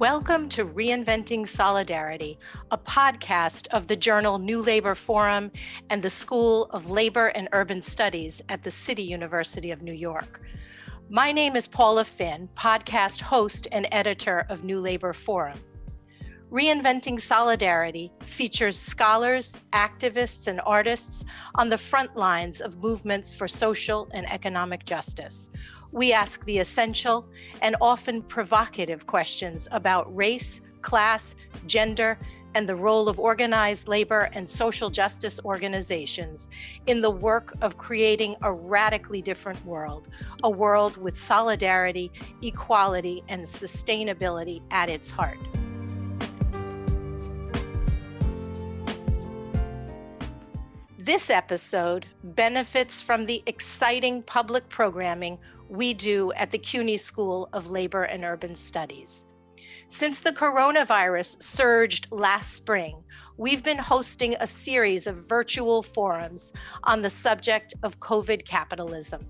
Welcome to Reinventing Solidarity, a podcast of the journal New Labor Forum and the School of Labor and Urban Studies at the City University of New York. My name is Paula Finn, podcast host and editor of New Labor Forum. Reinventing Solidarity features scholars, activists, and artists on the front lines of movements for social and economic justice we ask the essential and often provocative questions about race, class, gender, and the role of organized labor and social justice organizations in the work of creating a radically different world, a world with solidarity, equality, and sustainability at its heart. This episode benefits from the exciting public programming we do at the CUNY School of Labor and Urban Studies. Since the coronavirus surged last spring, we've been hosting a series of virtual forums on the subject of COVID capitalism.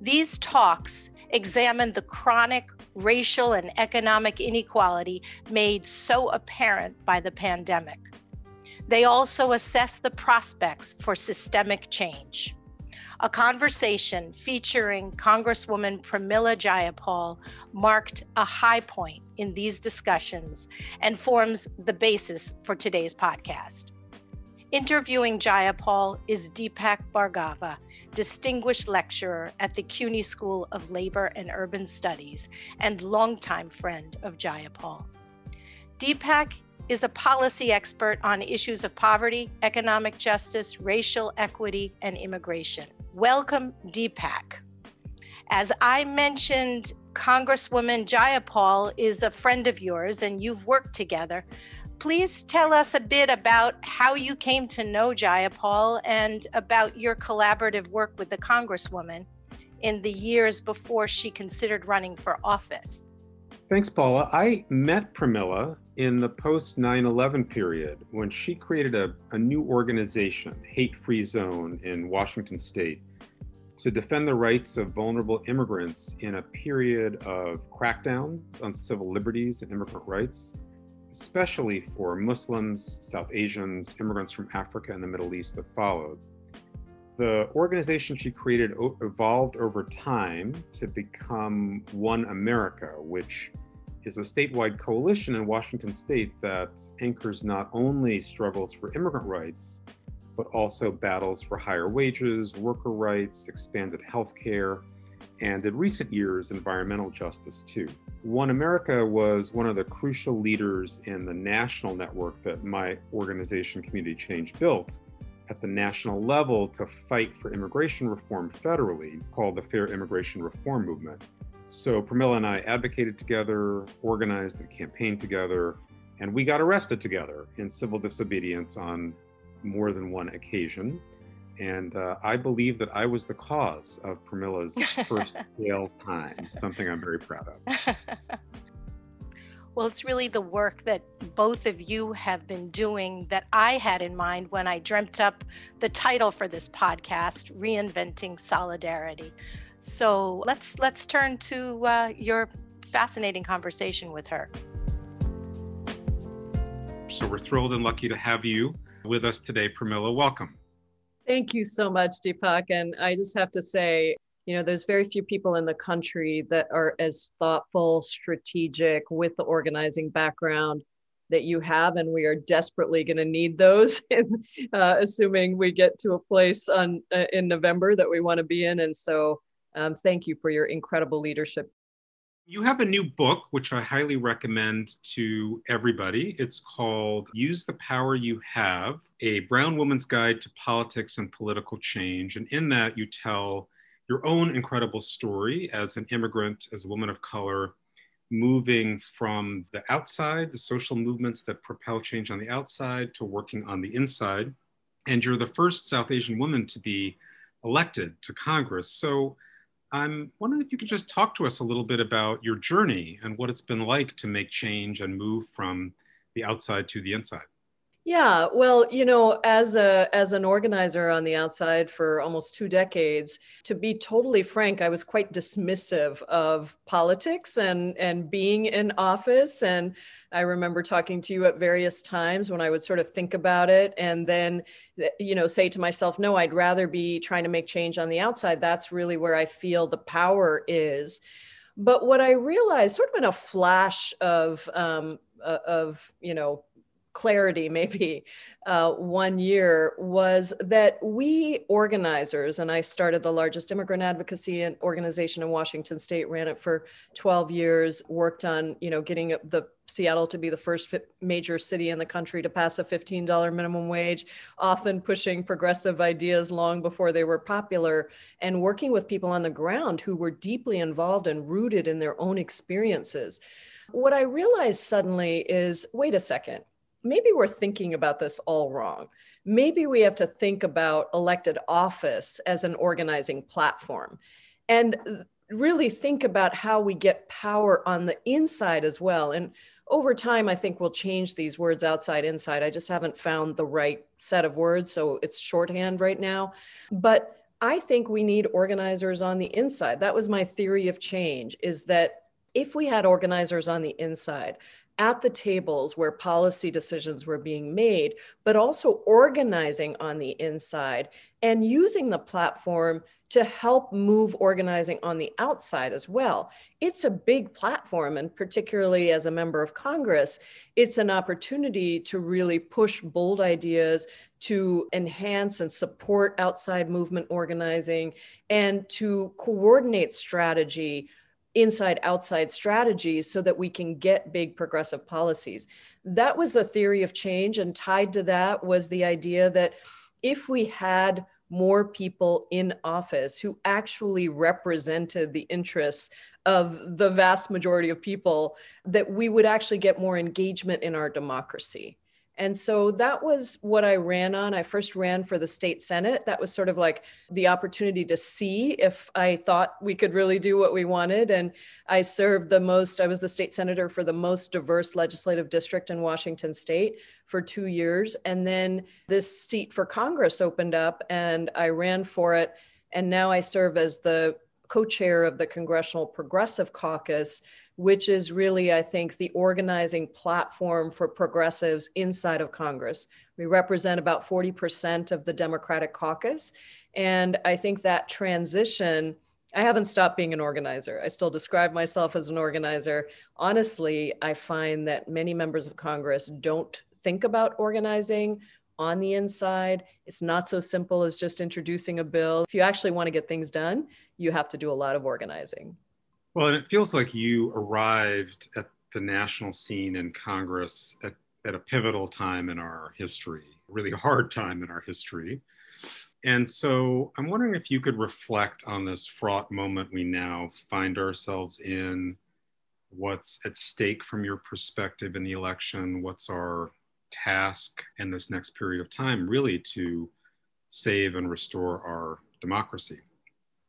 These talks examine the chronic racial and economic inequality made so apparent by the pandemic. They also assess the prospects for systemic change a conversation featuring Congresswoman Pramila Jayapal marked a high point in these discussions and forms the basis for today's podcast. Interviewing Jayapal is Deepak Bhargava, Distinguished Lecturer at the CUNY School of Labor and Urban Studies and longtime friend of Jayapal. Deepak is a policy expert on issues of poverty, economic justice, racial equity, and immigration. Welcome, Deepak. As I mentioned, Congresswoman Jayapal is a friend of yours and you've worked together. Please tell us a bit about how you came to know Jayapal and about your collaborative work with the Congresswoman in the years before she considered running for office. Thanks, Paula. I met Pramila in the post 9 11 period when she created a, a new organization, Hate Free Zone, in Washington state to defend the rights of vulnerable immigrants in a period of crackdowns on civil liberties and immigrant rights, especially for Muslims, South Asians, immigrants from Africa and the Middle East that followed. The organization she created evolved over time to become One America, which is a statewide coalition in Washington state that anchors not only struggles for immigrant rights, but also battles for higher wages, worker rights, expanded health care, and in recent years, environmental justice too. One America was one of the crucial leaders in the national network that my organization, Community Change, built at the national level to fight for immigration reform federally, called the Fair Immigration Reform Movement. So Pramila and I advocated together, organized and campaigned together, and we got arrested together in civil disobedience on more than one occasion. And uh, I believe that I was the cause of Pramila's first jail time, something I'm very proud of. Well, it's really the work that both of you have been doing that I had in mind when I dreamt up the title for this podcast, Reinventing Solidarity. So let's let's turn to uh, your fascinating conversation with her. So we're thrilled and lucky to have you with us today, Pramila. Welcome. Thank you so much, Deepak. And I just have to say, you know, there's very few people in the country that are as thoughtful, strategic, with the organizing background that you have, and we are desperately going to need those, in, uh, assuming we get to a place on uh, in November that we want to be in. And so, um, thank you for your incredible leadership you have a new book, which I highly recommend to everybody. It's called Use the Power You Have A Brown Woman's Guide to Politics and Political Change. And in that, you tell your own incredible story as an immigrant, as a woman of color, moving from the outside, the social movements that propel change on the outside, to working on the inside. And you're the first South Asian woman to be elected to Congress. So I'm wondering if you could just talk to us a little bit about your journey and what it's been like to make change and move from the outside to the inside. Yeah, well, you know, as a as an organizer on the outside for almost two decades, to be totally frank, I was quite dismissive of politics and and being in office and I remember talking to you at various times when I would sort of think about it and then you know say to myself, no, I'd rather be trying to make change on the outside. That's really where I feel the power is. But what I realized, sort of in a flash of um, uh, of you know clarity maybe uh, one year was that we organizers and i started the largest immigrant advocacy and organization in washington state ran it for 12 years worked on you know getting the seattle to be the first major city in the country to pass a $15 minimum wage often pushing progressive ideas long before they were popular and working with people on the ground who were deeply involved and rooted in their own experiences. What I realized suddenly is wait a second, maybe we're thinking about this all wrong. Maybe we have to think about elected office as an organizing platform and really think about how we get power on the inside as well. And over time, I think we'll change these words outside, inside. I just haven't found the right set of words. So it's shorthand right now. But I think we need organizers on the inside. That was my theory of change is that if we had organizers on the inside at the tables where policy decisions were being made, but also organizing on the inside and using the platform to help move organizing on the outside as well. It's a big platform, and particularly as a member of Congress, it's an opportunity to really push bold ideas, to enhance and support outside movement organizing, and to coordinate strategy inside outside strategies so that we can get big progressive policies. That was the theory of change. And tied to that was the idea that if we had more people in office who actually represented the interests of the vast majority of people, that we would actually get more engagement in our democracy. And so that was what I ran on. I first ran for the state senate. That was sort of like the opportunity to see if I thought we could really do what we wanted. And I served the most, I was the state senator for the most diverse legislative district in Washington state for two years. And then this seat for Congress opened up and I ran for it. And now I serve as the co chair of the Congressional Progressive Caucus which is really, I think, the organizing platform for progressives inside of Congress. We represent about 40% of the Democratic caucus. And I think that transition, I haven't stopped being an organizer. I still describe myself as an organizer. Honestly, I find that many members of Congress don't think about organizing on the inside. It's not so simple as just introducing a bill. If you actually want to get things done, you have to do a lot of organizing. Well, and it feels like you arrived at the national scene in Congress at, at a pivotal time in our history, really hard time in our history. And so I'm wondering if you could reflect on this fraught moment we now find ourselves in. What's at stake from your perspective in the election? What's our task in this next period of time, really, to save and restore our democracy?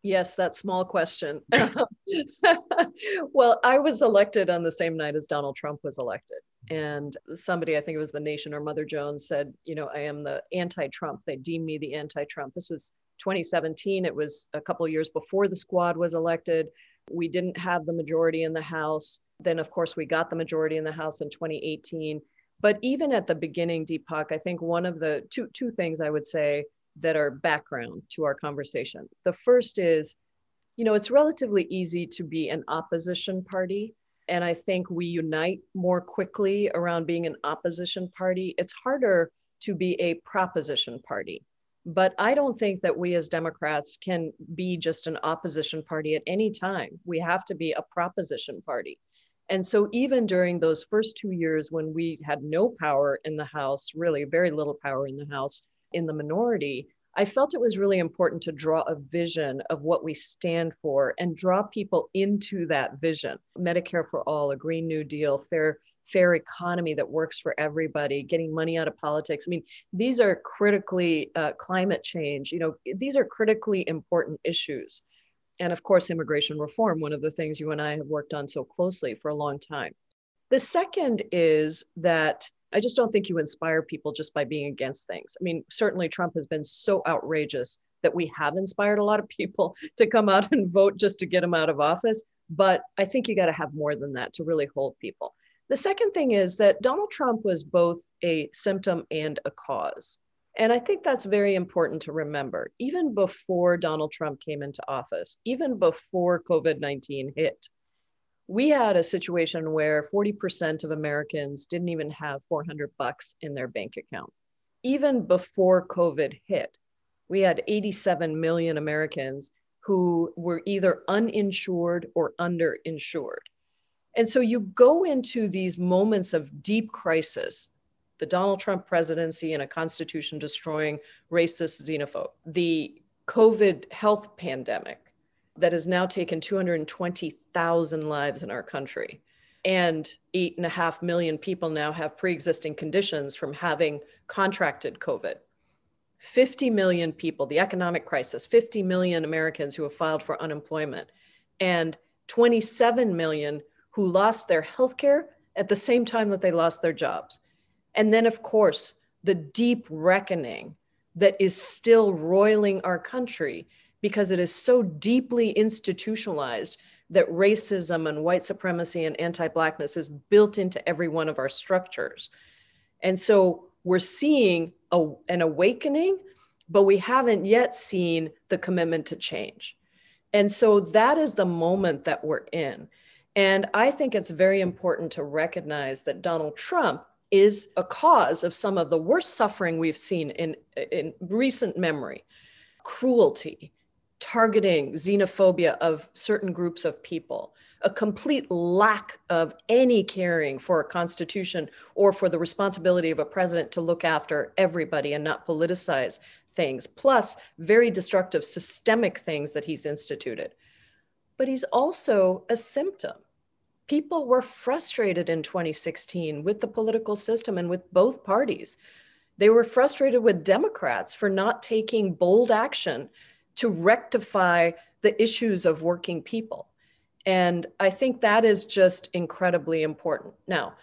Yes, that small question. well, I was elected on the same night as Donald Trump was elected. And somebody, I think it was the Nation or Mother Jones, said, you know, I am the anti Trump. They deem me the anti Trump. This was 2017. It was a couple years before the squad was elected. We didn't have the majority in the House. Then, of course, we got the majority in the House in 2018. But even at the beginning, Deepak, I think one of the two, two things I would say that are background to our conversation. The first is, you know, it's relatively easy to be an opposition party. And I think we unite more quickly around being an opposition party. It's harder to be a proposition party. But I don't think that we as Democrats can be just an opposition party at any time. We have to be a proposition party. And so, even during those first two years when we had no power in the House, really very little power in the House, in the minority, I felt it was really important to draw a vision of what we stand for and draw people into that vision. Medicare for all, a Green New Deal, fair fair economy that works for everybody, getting money out of politics. I mean, these are critically uh, climate change. You know, these are critically important issues. And of course, immigration reform, one of the things you and I have worked on so closely for a long time. The second is that I just don't think you inspire people just by being against things. I mean, certainly Trump has been so outrageous that we have inspired a lot of people to come out and vote just to get him out of office. But I think you got to have more than that to really hold people. The second thing is that Donald Trump was both a symptom and a cause. And I think that's very important to remember. Even before Donald Trump came into office, even before COVID 19 hit, we had a situation where 40% of Americans didn't even have 400 bucks in their bank account. Even before COVID hit, we had 87 million Americans who were either uninsured or underinsured. And so you go into these moments of deep crisis the Donald Trump presidency and a constitution destroying racist xenophobe, the COVID health pandemic that has now taken 220,000 lives in our country. And eight and a half million people now have pre existing conditions from having contracted COVID. 50 million people, the economic crisis, 50 million Americans who have filed for unemployment, and 27 million who lost their health care at the same time that they lost their jobs. And then, of course, the deep reckoning that is still roiling our country because it is so deeply institutionalized that racism and white supremacy and anti Blackness is built into every one of our structures. And so we're seeing a, an awakening, but we haven't yet seen the commitment to change. And so that is the moment that we're in. And I think it's very important to recognize that Donald Trump is a cause of some of the worst suffering we've seen in, in recent memory cruelty, targeting, xenophobia of certain groups of people, a complete lack of any caring for a constitution or for the responsibility of a president to look after everybody and not politicize things, plus very destructive systemic things that he's instituted. But he's also a symptom people were frustrated in 2016 with the political system and with both parties. They were frustrated with Democrats for not taking bold action to rectify the issues of working people. And I think that is just incredibly important. Now,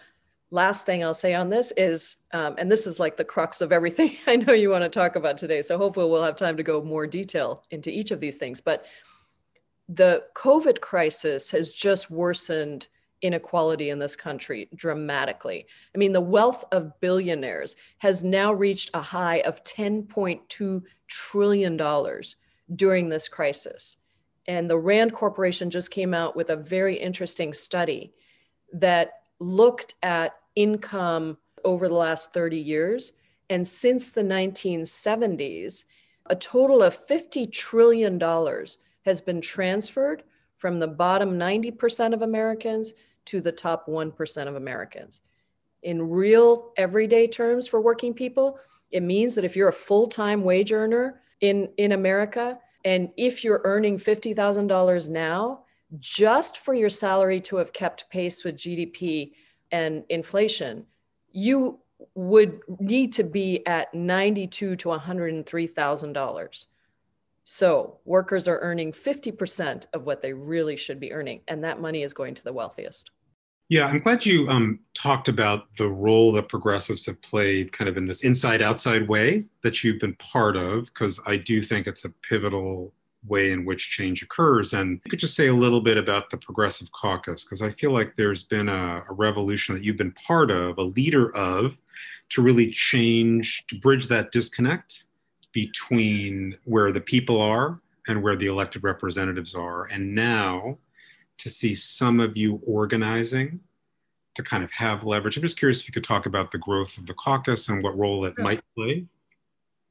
last thing I'll say on this is, um, and this is like the crux of everything I know you want to talk about today. So hopefully we'll have time to go more detail into each of these things. But the COVID crisis has just worsened inequality in this country dramatically. I mean, the wealth of billionaires has now reached a high of $10.2 trillion during this crisis. And the RAND Corporation just came out with a very interesting study that looked at income over the last 30 years. And since the 1970s, a total of $50 trillion has been transferred from the bottom 90% of Americans to the top 1% of Americans. In real everyday terms for working people, it means that if you're a full time wage earner in, in America, and if you're earning $50,000 now, just for your salary to have kept pace with GDP and inflation, you would need to be at 92 to $103,000. So workers are earning 50% of what they really should be earning, and that money is going to the wealthiest. Yeah, I'm glad you um, talked about the role that progressives have played kind of in this inside outside way that you've been part of, because I do think it's a pivotal way in which change occurs. And you could just say a little bit about the Progressive Caucus, because I feel like there's been a, a revolution that you've been part of, a leader of, to really change, to bridge that disconnect between where the people are and where the elected representatives are. And now to see some of you organizing to kind of have leverage. I'm just curious if you could talk about the growth of the caucus and what role it might play.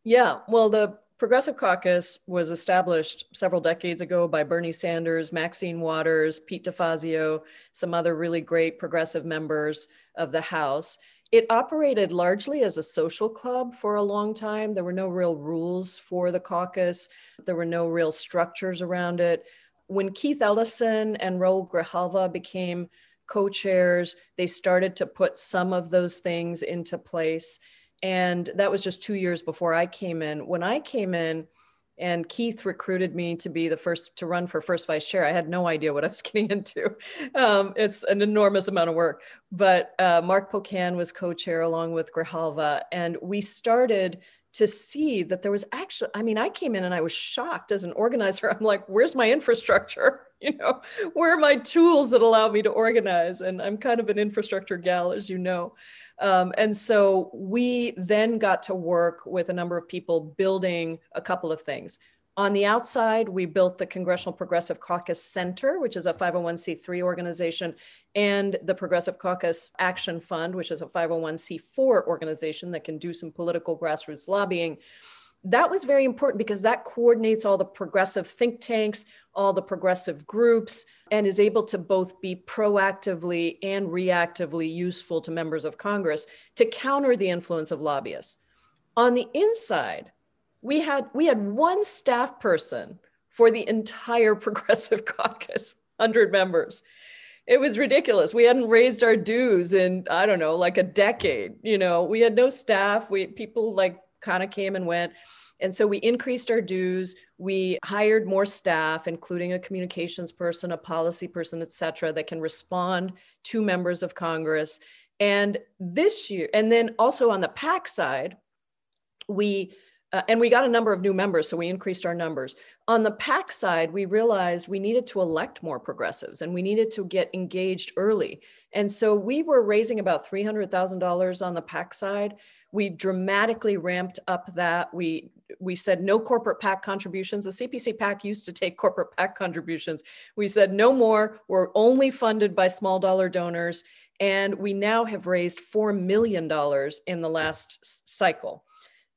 Yeah, well, the Progressive Caucus was established several decades ago by Bernie Sanders, Maxine Waters, Pete DeFazio, some other really great progressive members of the House. It operated largely as a social club for a long time. There were no real rules for the caucus, there were no real structures around it. When Keith Ellison and Raul Grijalva became co chairs, they started to put some of those things into place. And that was just two years before I came in. When I came in, and Keith recruited me to be the first to run for first vice chair. I had no idea what I was getting into. Um, it's an enormous amount of work. But uh, Mark Pocan was co-chair along with Grijalva, and we started to see that there was actually. I mean, I came in and I was shocked as an organizer. I'm like, "Where's my infrastructure? You know, where are my tools that allow me to organize?" And I'm kind of an infrastructure gal, as you know. Um, and so we then got to work with a number of people building a couple of things. On the outside, we built the Congressional Progressive Caucus Center, which is a 501c3 organization, and the Progressive Caucus Action Fund, which is a 501c4 organization that can do some political grassroots lobbying. That was very important because that coordinates all the progressive think tanks, all the progressive groups and is able to both be proactively and reactively useful to members of Congress to counter the influence of lobbyists. On the inside, we had we had one staff person for the entire progressive caucus, 100 members. It was ridiculous. We hadn't raised our dues in I don't know, like a decade, you know. We had no staff. We people like kind of came and went and so we increased our dues. We hired more staff, including a communications person, a policy person, et cetera, that can respond to members of Congress. And this year, and then also on the PAC side, we uh, and we got a number of new members, so we increased our numbers. On the PAC side, we realized we needed to elect more progressives and we needed to get engaged early. And so we were raising about $300,000 on the PAC side. We dramatically ramped up that. We we said no corporate PAC contributions. The CPC PAC used to take corporate PAC contributions. We said no more. We're only funded by small dollar donors. And we now have raised $4 million in the last cycle.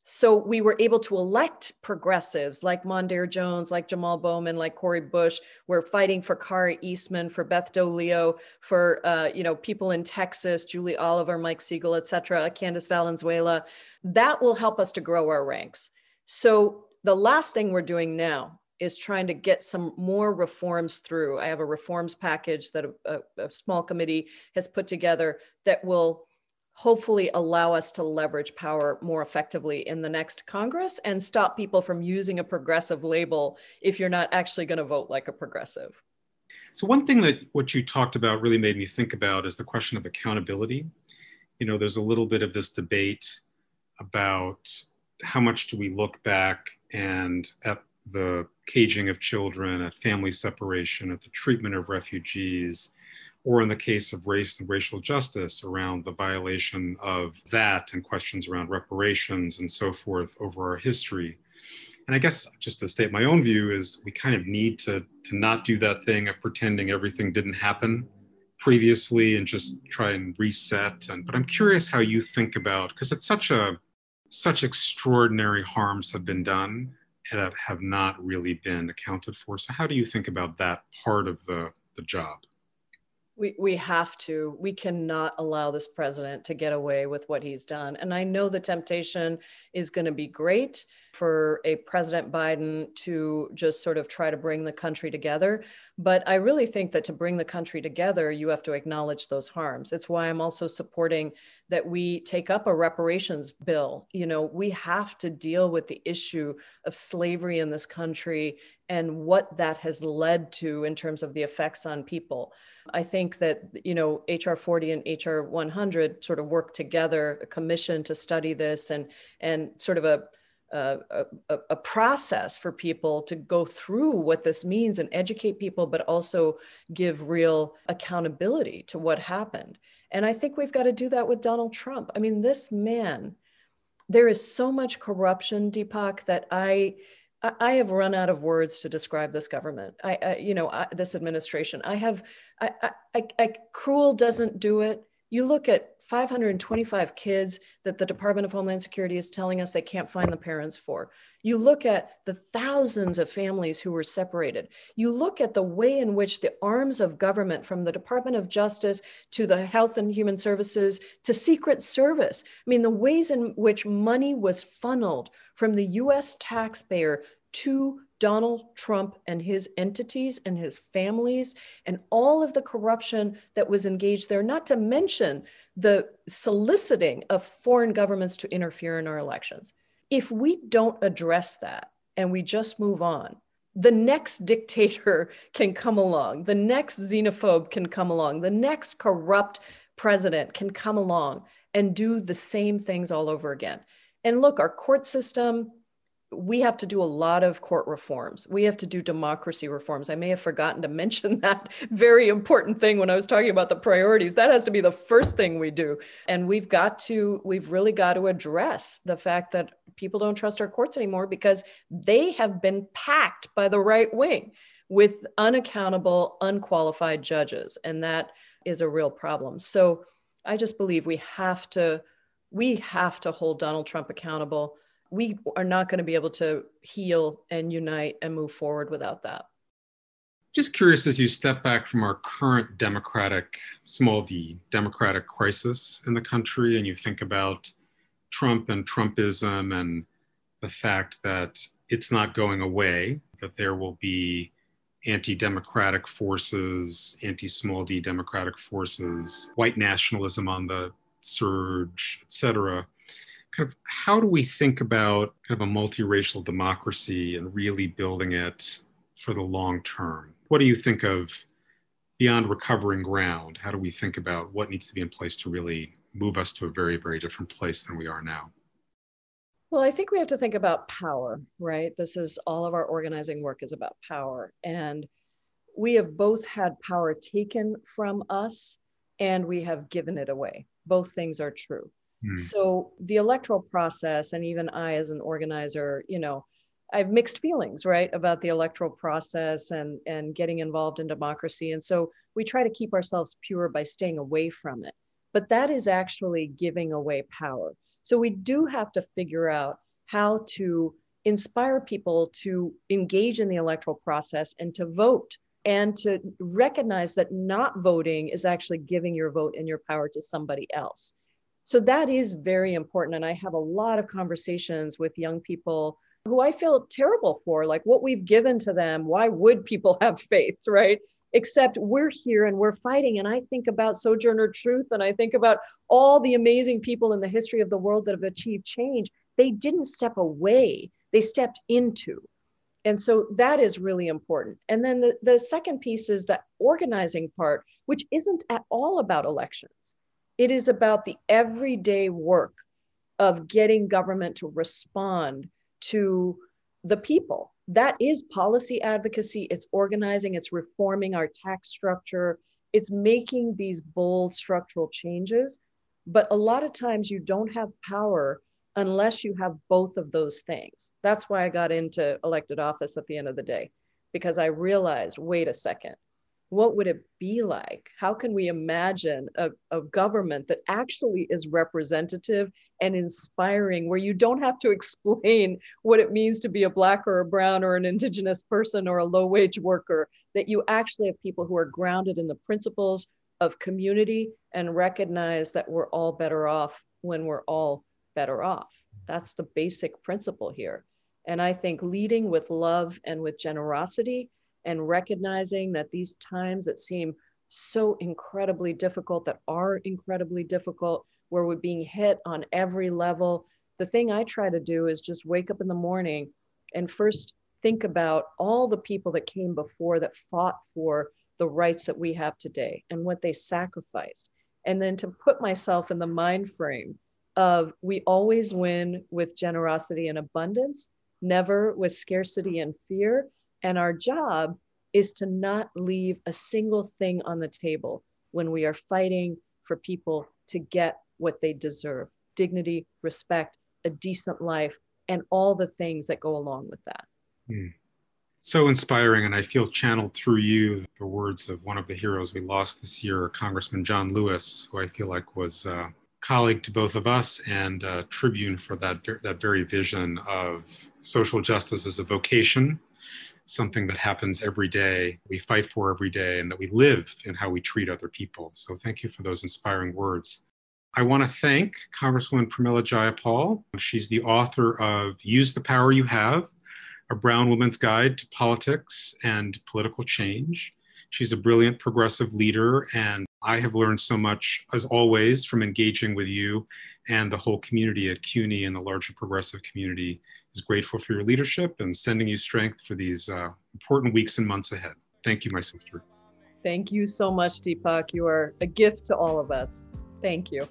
So we were able to elect progressives like Mondaire Jones, like Jamal Bowman, like Cori Bush. We're fighting for Kara Eastman, for Beth Doglio, for uh, you know people in Texas, Julie Oliver, Mike Siegel, et cetera, Candice Valenzuela. That will help us to grow our ranks. So the last thing we're doing now is trying to get some more reforms through. I have a reforms package that a, a, a, small committee has put together that will hopefully allow us to leverage power more effectively in the next Congress and stop people from using a progressive label if you're not actually going to vote like a progressive. So one thing that what you talked about really made me think about is the question of accountability. You know, there's a little bit of this debate about how much do we look back and at the caging of children, at family separation, at the treatment of refugees, or in the case of race and racial justice, around the violation of that and questions around reparations and so forth over our history. And I guess just to state my own view is we kind of need to, to not do that thing of pretending everything didn't happen previously and just try and reset. And but I'm curious how you think about because it's such a such extraordinary harms have been done that have not really been accounted for. So, how do you think about that part of the, the job? We, we have to. We cannot allow this president to get away with what he's done. And I know the temptation is going to be great for a President Biden to just sort of try to bring the country together. But I really think that to bring the country together, you have to acknowledge those harms. It's why I'm also supporting that we take up a reparations bill. You know, we have to deal with the issue of slavery in this country and what that has led to in terms of the effects on people. I think that, you know, HR 40 and HR 100 sort of work together, a commission to study this and, and sort of a a, a, process for people to go through what this means and educate people, but also give real accountability to what happened. And I think we've got to do that with Donald Trump. I mean, this man, there is so much corruption, Deepak, that I. I have run out of words to describe this government. I, I you know, I, this administration. I have, I, I, I, cruel doesn't do it. You look at 525 kids that the Department of Homeland Security is telling us they can't find the parents for. You look at the thousands of families who were separated. You look at the way in which the arms of government, from the Department of Justice to the Health and Human Services to Secret Service, I mean, the ways in which money was funneled from the US taxpayer to Donald Trump and his entities and his families and all of the corruption that was engaged there, not to mention the soliciting of foreign governments to interfere in our elections. If we don't address that, and we just move on, the next dictator can come along, the next xenophobe can come along, the next corrupt president can come along and do the same things all over again. And look, our court system, we have to do a lot of court reforms. We have to do democracy reforms. I may have forgotten to mention that very important thing when I was talking about the priorities. That has to be the first thing we do. And we've got to, we've really got to address the fact that people don't trust our courts anymore because they have been packed by the right wing with unaccountable, unqualified judges. And that is a real problem. So I just believe we have to, we have to hold Donald Trump accountable we are not going to be able to heal and unite and move forward without that. Just curious as you step back from our current democratic, small d, democratic crisis in the country, and you think about Trump and Trumpism and the fact that it's not going away, that there will be anti democratic forces, anti small d democratic forces, white nationalism on the surge, et cetera kind of how do we think about kind of a multiracial democracy and really building it for the long term? What do you think of beyond recovering ground? How do we think about what needs to be in place to really move us to a very, very different place than we are now? Well, I think we have to think about power, right? This is all of our organizing work is about power. And we have both had power taken from us and we have given it away. Both things are true. Hmm. So the electoral process, and even I as an organizer, you know, I have mixed feelings, right, about the electoral process and and getting involved in democracy. And so we try to keep ourselves pure by staying away from it. But that is actually giving away power. So we do have to figure out how to inspire people to engage in the electoral process and to vote and to recognize that not voting is actually giving your vote and your power to somebody else. So that is very important. And I have a lot of conversations with young people who I feel terrible for, like what we've given to them. Why would people have faith, right? Except we're here and we're fighting. And I think about Sojourner Truth and I think about all the amazing people in the history of the world that have achieved change. They didn't step away, they stepped into. And so that is really important. And then the, the second piece is the organizing part, which isn't at all about elections. It is about the everyday work of getting government to respond to the people. That is policy advocacy. It's organizing, it's reforming our tax structure, it's making these bold structural changes. But a lot of times you don't have power unless you have both of those things. That's why I got into elected office at the end of the day, because I realized wait a second, what would it be like? How can we imagine a, a, government that actually is representative and inspiring, where you don't have to explain what it means to be a Black or a Brown or an Indigenous person or a low wage worker, that you actually have people who are grounded in the principles of community and recognize that we're all better off when we're all better off. That's the basic principle here. And I think leading with love and with generosity and recognizing that these times that seem so incredibly difficult, that are incredibly difficult, where we're being hit on every level. The thing I try to do is just wake up in the morning and first think about all the people that came before that fought for the rights that we have today and what they sacrificed. And then to put myself in the mind frame of we always win with generosity and abundance, never with scarcity and fear. And our job is to not leave a single thing on the table when we are fighting for people to get what they deserve dignity, respect, a decent life, and all the things that go along with that. Mm. So inspiring. And I feel channeled through you the words of one of the heroes we lost this year, Congressman John Lewis, who I feel like was a colleague to both of us and a tribune for that, that very vision of social justice as a vocation something that happens every day, we fight for every day, and that we live in how we treat other people. So thank you for those inspiring words. I want to thank Congresswoman Pramila Jayapal. She's the author of Use the Power You Have, a brown woman's guide to politics and political change. She's a brilliant progressive leader, and I have learned so much, as always, from engaging with you and the whole community at CUNY and the larger progressive community is grateful for your leadership and sending you strength for these uh, important weeks and months ahead. Thank you, my sister. Thank you so much, Deepak. You are a gift to all of us. Thank you.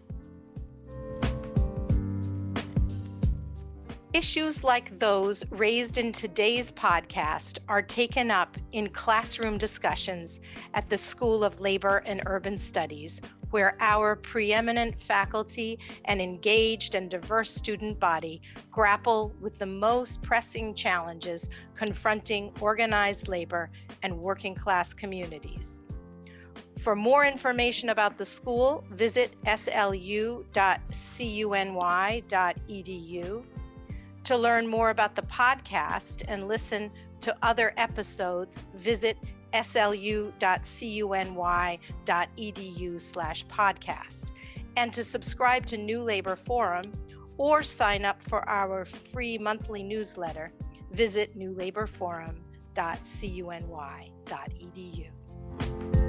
Issues like those raised in today's podcast are taken up in classroom discussions at the School of Labor and Urban Studies, where our preeminent faculty and engaged and diverse student body grapple with the most pressing challenges confronting organized labor and working class communities. For more information about the school, visit slu.cuny.edu to learn more about the podcast and listen to other episodes, visit slu.cuny.edu slash podcast. And to subscribe to New Labor Forum or sign up for our free monthly newsletter, visit newlaborforum.cuny.edu.